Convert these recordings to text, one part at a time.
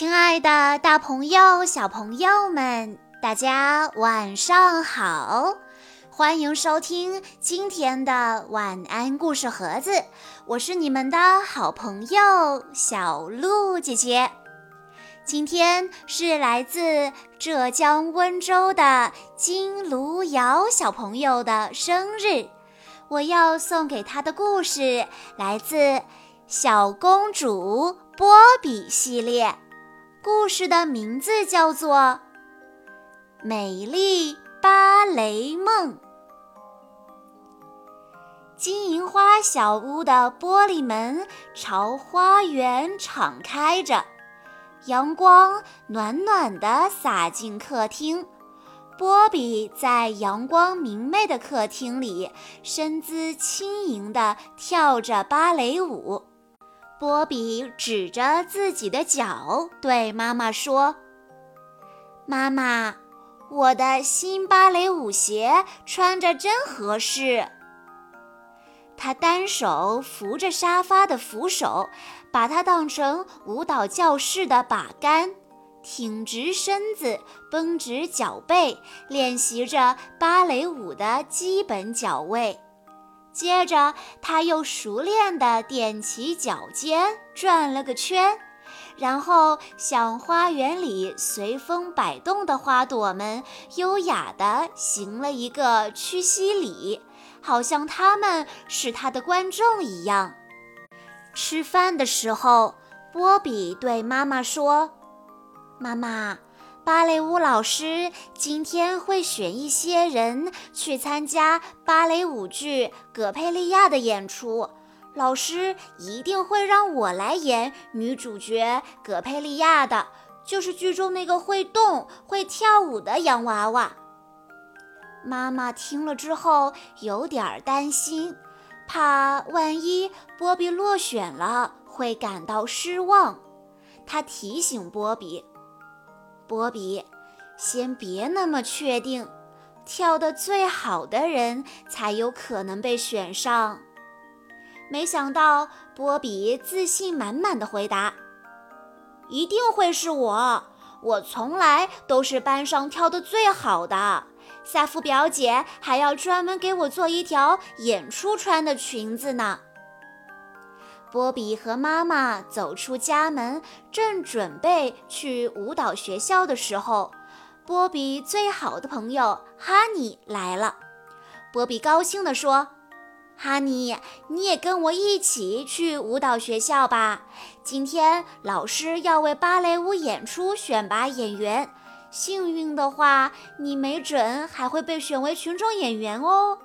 亲爱的，大朋友、小朋友们，大家晚上好！欢迎收听今天的晚安故事盒子，我是你们的好朋友小鹿姐姐。今天是来自浙江温州的金卢瑶小朋友的生日，我要送给他的故事来自《小公主波比》系列。故事的名字叫做《美丽芭蕾梦》。金银花小屋的玻璃门朝花园敞开着，阳光暖暖地洒进客厅。波比在阳光明媚的客厅里，身姿轻盈地跳着芭蕾舞。波比指着自己的脚，对妈妈说：“妈妈，我的新芭蕾舞鞋穿着真合适。”他单手扶着沙发的扶手，把它当成舞蹈教室的把杆，挺直身子，绷直脚背，练习着芭蕾舞的基本脚位。接着，他又熟练地踮起脚尖，转了个圈，然后向花园里随风摆动的花朵们优雅地行了一个屈膝礼，好像他们是他的观众一样。吃饭的时候，波比对妈妈说：“妈妈。”芭蕾舞老师今天会选一些人去参加芭蕾舞剧《葛佩利亚》的演出。老师一定会让我来演女主角葛佩利亚的，就是剧中那个会动、会跳舞的洋娃娃。妈妈听了之后有点担心，怕万一波比落选了会感到失望。她提醒波比。波比，先别那么确定，跳得最好的人才有可能被选上。没想到波比自信满满的回答：“一定会是我，我从来都是班上跳得最好的。夏夫表姐还要专门给我做一条演出穿的裙子呢。”波比和妈妈走出家门，正准备去舞蹈学校的时候，波比最好的朋友哈尼来了。波比高兴地说：“哈尼，你也跟我一起去舞蹈学校吧！今天老师要为芭蕾舞演出选拔演员，幸运的话，你没准还会被选为群众演员哦。”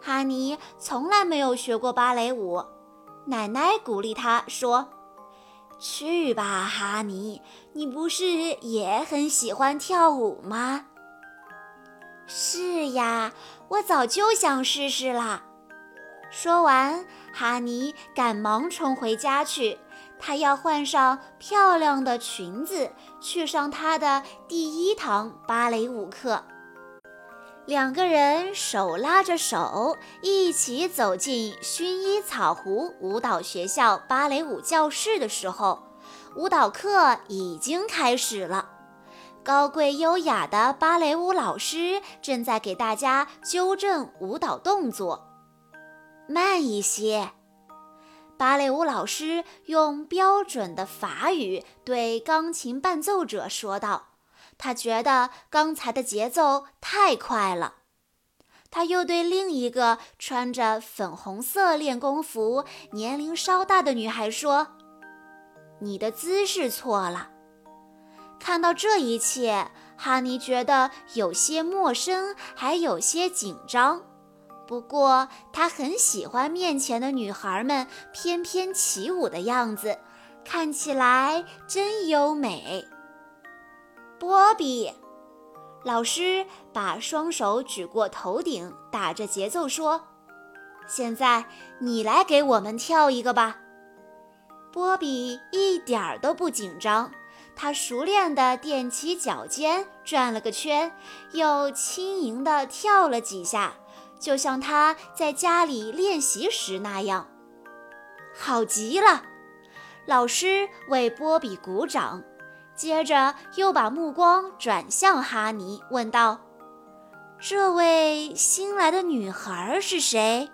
哈尼从来没有学过芭蕾舞。奶奶鼓励他说：“去吧，哈尼，你不是也很喜欢跳舞吗？”“是呀，我早就想试试啦。”说完，哈尼赶忙冲回家去，他要换上漂亮的裙子，去上他的第一堂芭蕾舞课。两个人手拉着手，一起走进薰衣草湖舞蹈学校芭蕾舞教室的时候，舞蹈课已经开始了。高贵优雅的芭蕾舞老师正在给大家纠正舞蹈动作，慢一些。芭蕾舞老师用标准的法语对钢琴伴奏者说道。他觉得刚才的节奏太快了。他又对另一个穿着粉红色练功服、年龄稍大的女孩说：“你的姿势错了。”看到这一切，哈尼觉得有些陌生，还有些紧张。不过，他很喜欢面前的女孩们翩翩起舞的样子，看起来真优美。波比，老师把双手举过头顶，打着节奏说：“现在你来给我们跳一个吧。”波比一点儿都不紧张，他熟练地踮起脚尖，转了个圈，又轻盈地跳了几下，就像他在家里练习时那样。好极了！老师为波比鼓掌，接着又把目光转向哈尼，问道：“这位新来的女孩是谁？”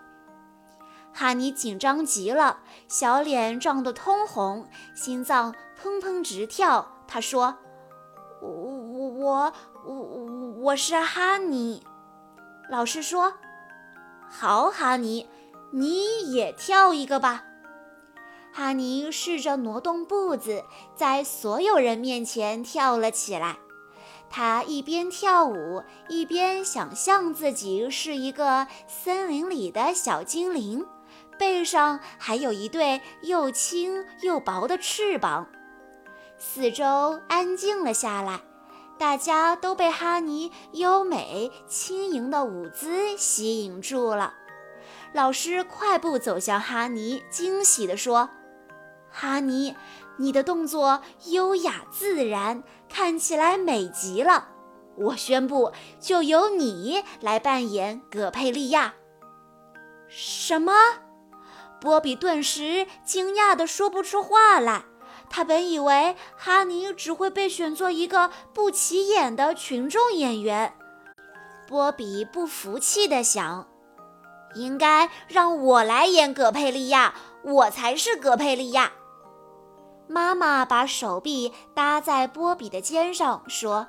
哈尼紧张极了，小脸涨得通红，心脏砰砰直跳。他说：“我我我我我是哈尼。”老师说：“好，哈尼，你也跳一个吧。”哈尼试着挪动步子，在所有人面前跳了起来。他一边跳舞，一边想象自己是一个森林里的小精灵。背上还有一对又轻又薄的翅膀，四周安静了下来，大家都被哈尼优美轻盈的舞姿吸引住了。老师快步走向哈尼，惊喜地说：“哈尼，你的动作优雅自然，看起来美极了。我宣布，就由你来扮演葛佩利亚。”什么？波比顿时惊讶的说不出话来。他本以为哈尼只会被选做一个不起眼的群众演员。波比不服气地想：“应该让我来演葛佩利亚，我才是葛佩利亚。”妈妈把手臂搭在波比的肩上，说：“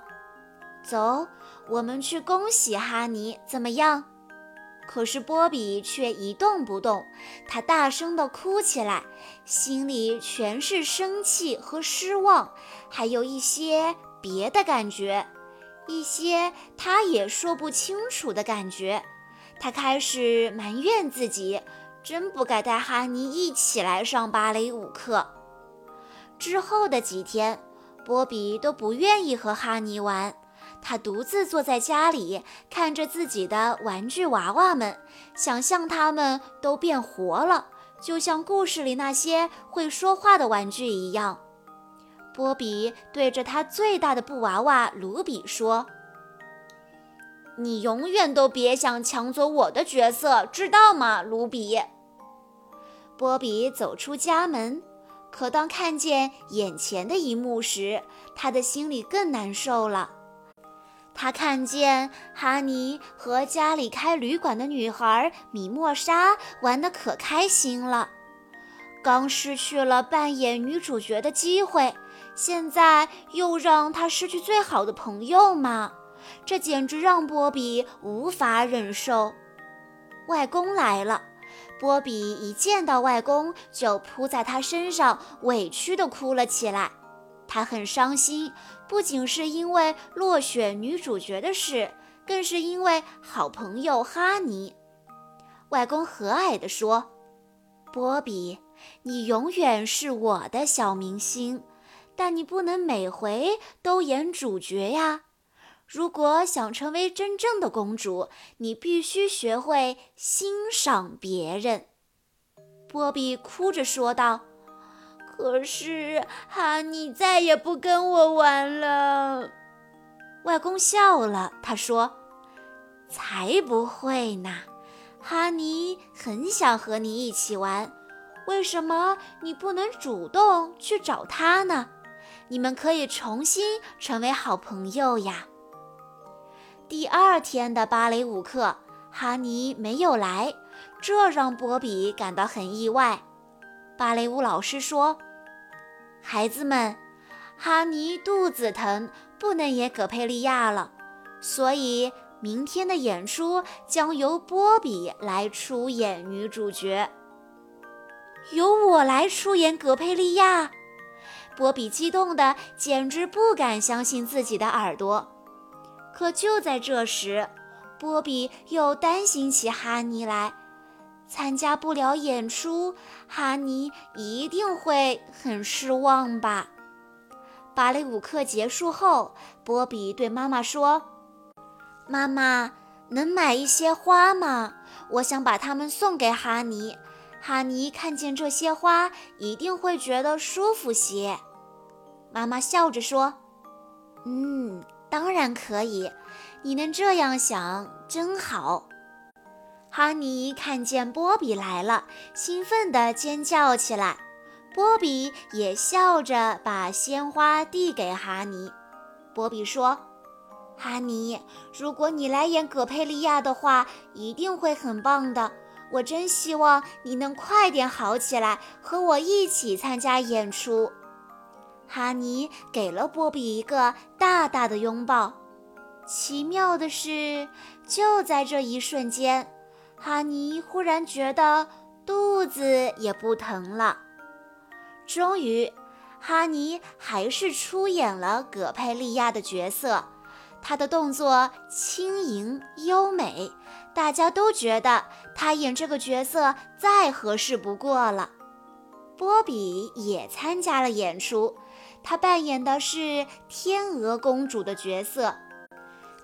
走，我们去恭喜哈尼，怎么样？”可是波比却一动不动，他大声地哭起来，心里全是生气和失望，还有一些别的感觉，一些他也说不清楚的感觉。他开始埋怨自己，真不该带哈尼一起来上芭蕾舞课。之后的几天，波比都不愿意和哈尼玩。他独自坐在家里，看着自己的玩具娃娃们，想象他们都变活了，就像故事里那些会说话的玩具一样。波比对着他最大的布娃娃卢比说：“你永远都别想抢走我的角色，知道吗，卢比？”波比走出家门，可当看见眼前的一幕时，他的心里更难受了。他看见哈尼和家里开旅馆的女孩米莫莎玩得可开心了，刚失去了扮演女主角的机会，现在又让她失去最好的朋友吗？这简直让波比无法忍受。外公来了，波比一见到外公就扑在他身上，委屈地哭了起来。他很伤心，不仅是因为落选女主角的事，更是因为好朋友哈尼。外公和蔼地说：“波比，你永远是我的小明星，但你不能每回都演主角呀。如果想成为真正的公主，你必须学会欣赏别人。”波比哭着说道。可是哈尼再也不跟我玩了。外公笑了，他说：“才不会呢，哈尼很想和你一起玩。为什么你不能主动去找他呢？你们可以重新成为好朋友呀。”第二天的芭蕾舞课，哈尼没有来，这让波比感到很意外。芭蕾舞老师说：“孩子们，哈尼肚子疼，不能演葛佩利亚了，所以明天的演出将由波比来出演女主角。由我来出演葛佩利亚！”波比激动的简直不敢相信自己的耳朵。可就在这时，波比又担心起哈尼来。参加不了演出，哈尼一定会很失望吧？芭蕾舞课结束后，波比对妈妈说：“妈妈，能买一些花吗？我想把它们送给哈尼。哈尼看见这些花，一定会觉得舒服些。”妈妈笑着说：“嗯，当然可以。你能这样想，真好。”哈尼看见波比来了，兴奋地尖叫起来。波比也笑着把鲜花递给哈尼。波比说：“哈尼，如果你来演葛佩利亚的话，一定会很棒的。我真希望你能快点好起来，和我一起参加演出。”哈尼给了波比一个大大的拥抱。奇妙的是，就在这一瞬间，哈尼忽然觉得肚子也不疼了。终于，哈尼还是出演了葛佩利亚的角色。他的动作轻盈优美，大家都觉得他演这个角色再合适不过了。波比也参加了演出，他扮演的是天鹅公主的角色。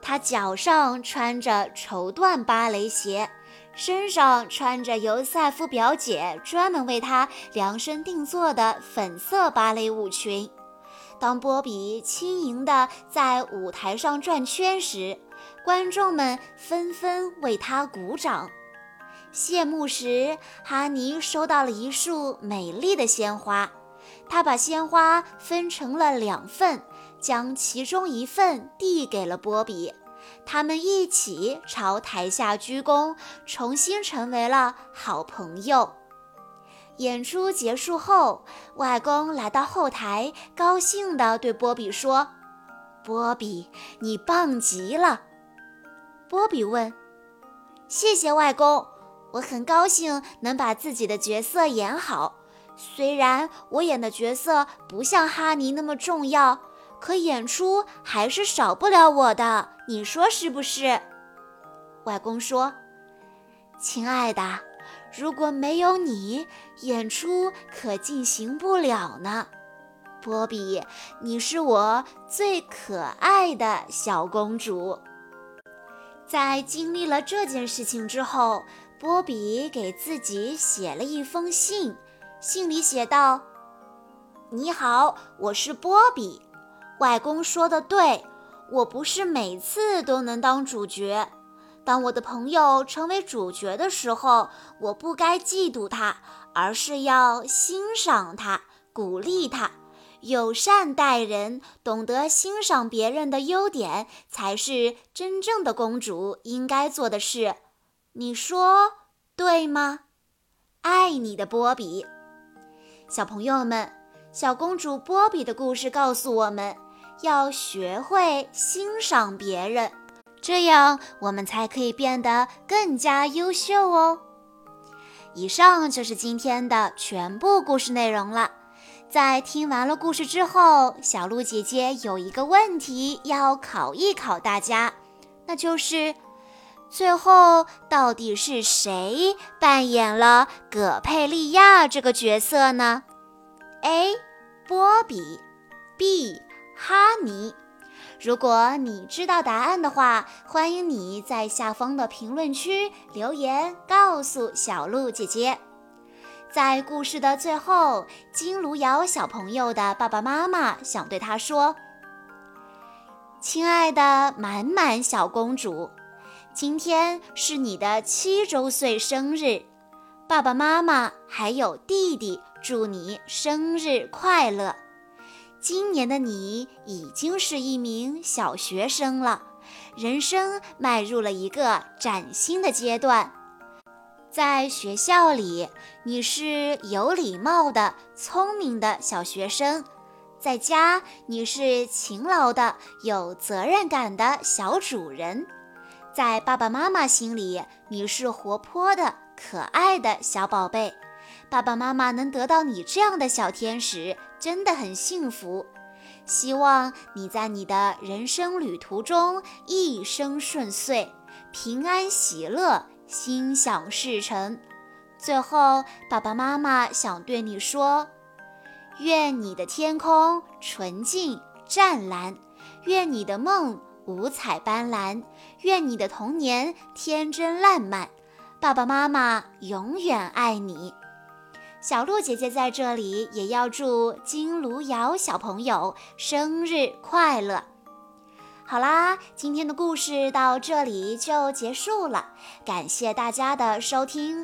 她脚上穿着绸缎芭蕾鞋。身上穿着由赛夫表姐专门为她量身定做的粉色芭蕾舞裙。当波比轻盈地在舞台上转圈时，观众们纷纷为她鼓掌。谢幕时，哈尼收到了一束美丽的鲜花，他把鲜花分成了两份，将其中一份递给了波比。他们一起朝台下鞠躬，重新成为了好朋友。演出结束后，外公来到后台，高兴地对波比说：“波比，你棒极了。”波比问：“谢谢外公，我很高兴能把自己的角色演好。虽然我演的角色不像哈尼那么重要。”可演出还是少不了我的，你说是不是？外公说：“亲爱的，如果没有你，演出可进行不了呢。”波比，你是我最可爱的小公主。在经历了这件事情之后，波比给自己写了一封信，信里写道：“你好，我是波比。”外公说的对，我不是每次都能当主角。当我的朋友成为主角的时候，我不该嫉妒他，而是要欣赏他，鼓励他，友善待人，懂得欣赏别人的优点，才是真正的公主应该做的事。你说对吗？爱你的波比。小朋友们，小公主波比的故事告诉我们。要学会欣赏别人，这样我们才可以变得更加优秀哦。以上就是今天的全部故事内容了。在听完了故事之后，小鹿姐姐有一个问题要考一考大家，那就是最后到底是谁扮演了葛佩利亚这个角色呢？A. 波比 B. 哈尼，如果你知道答案的话，欢迎你在下方的评论区留言告诉小鹿姐姐。在故事的最后，金卢瑶小朋友的爸爸妈妈想对他说：“亲爱的满满小公主，今天是你的七周岁生日，爸爸妈妈还有弟弟祝你生日快乐。”今年的你已经是一名小学生了，人生迈入了一个崭新的阶段。在学校里，你是有礼貌的、聪明的小学生；在家，你是勤劳的、有责任感的小主人；在爸爸妈妈心里，你是活泼的、可爱的小宝贝。爸爸妈妈能得到你这样的小天使，真的很幸福。希望你在你的人生旅途中一生顺遂，平安喜乐，心想事成。最后，爸爸妈妈想对你说：愿你的天空纯净湛蓝，愿你的梦五彩斑斓，愿你的童年天真烂漫。爸爸妈妈永远爱你。小鹿姐姐在这里也要祝金卢瑶小朋友生日快乐。好啦，今天的故事到这里就结束了，感谢大家的收听。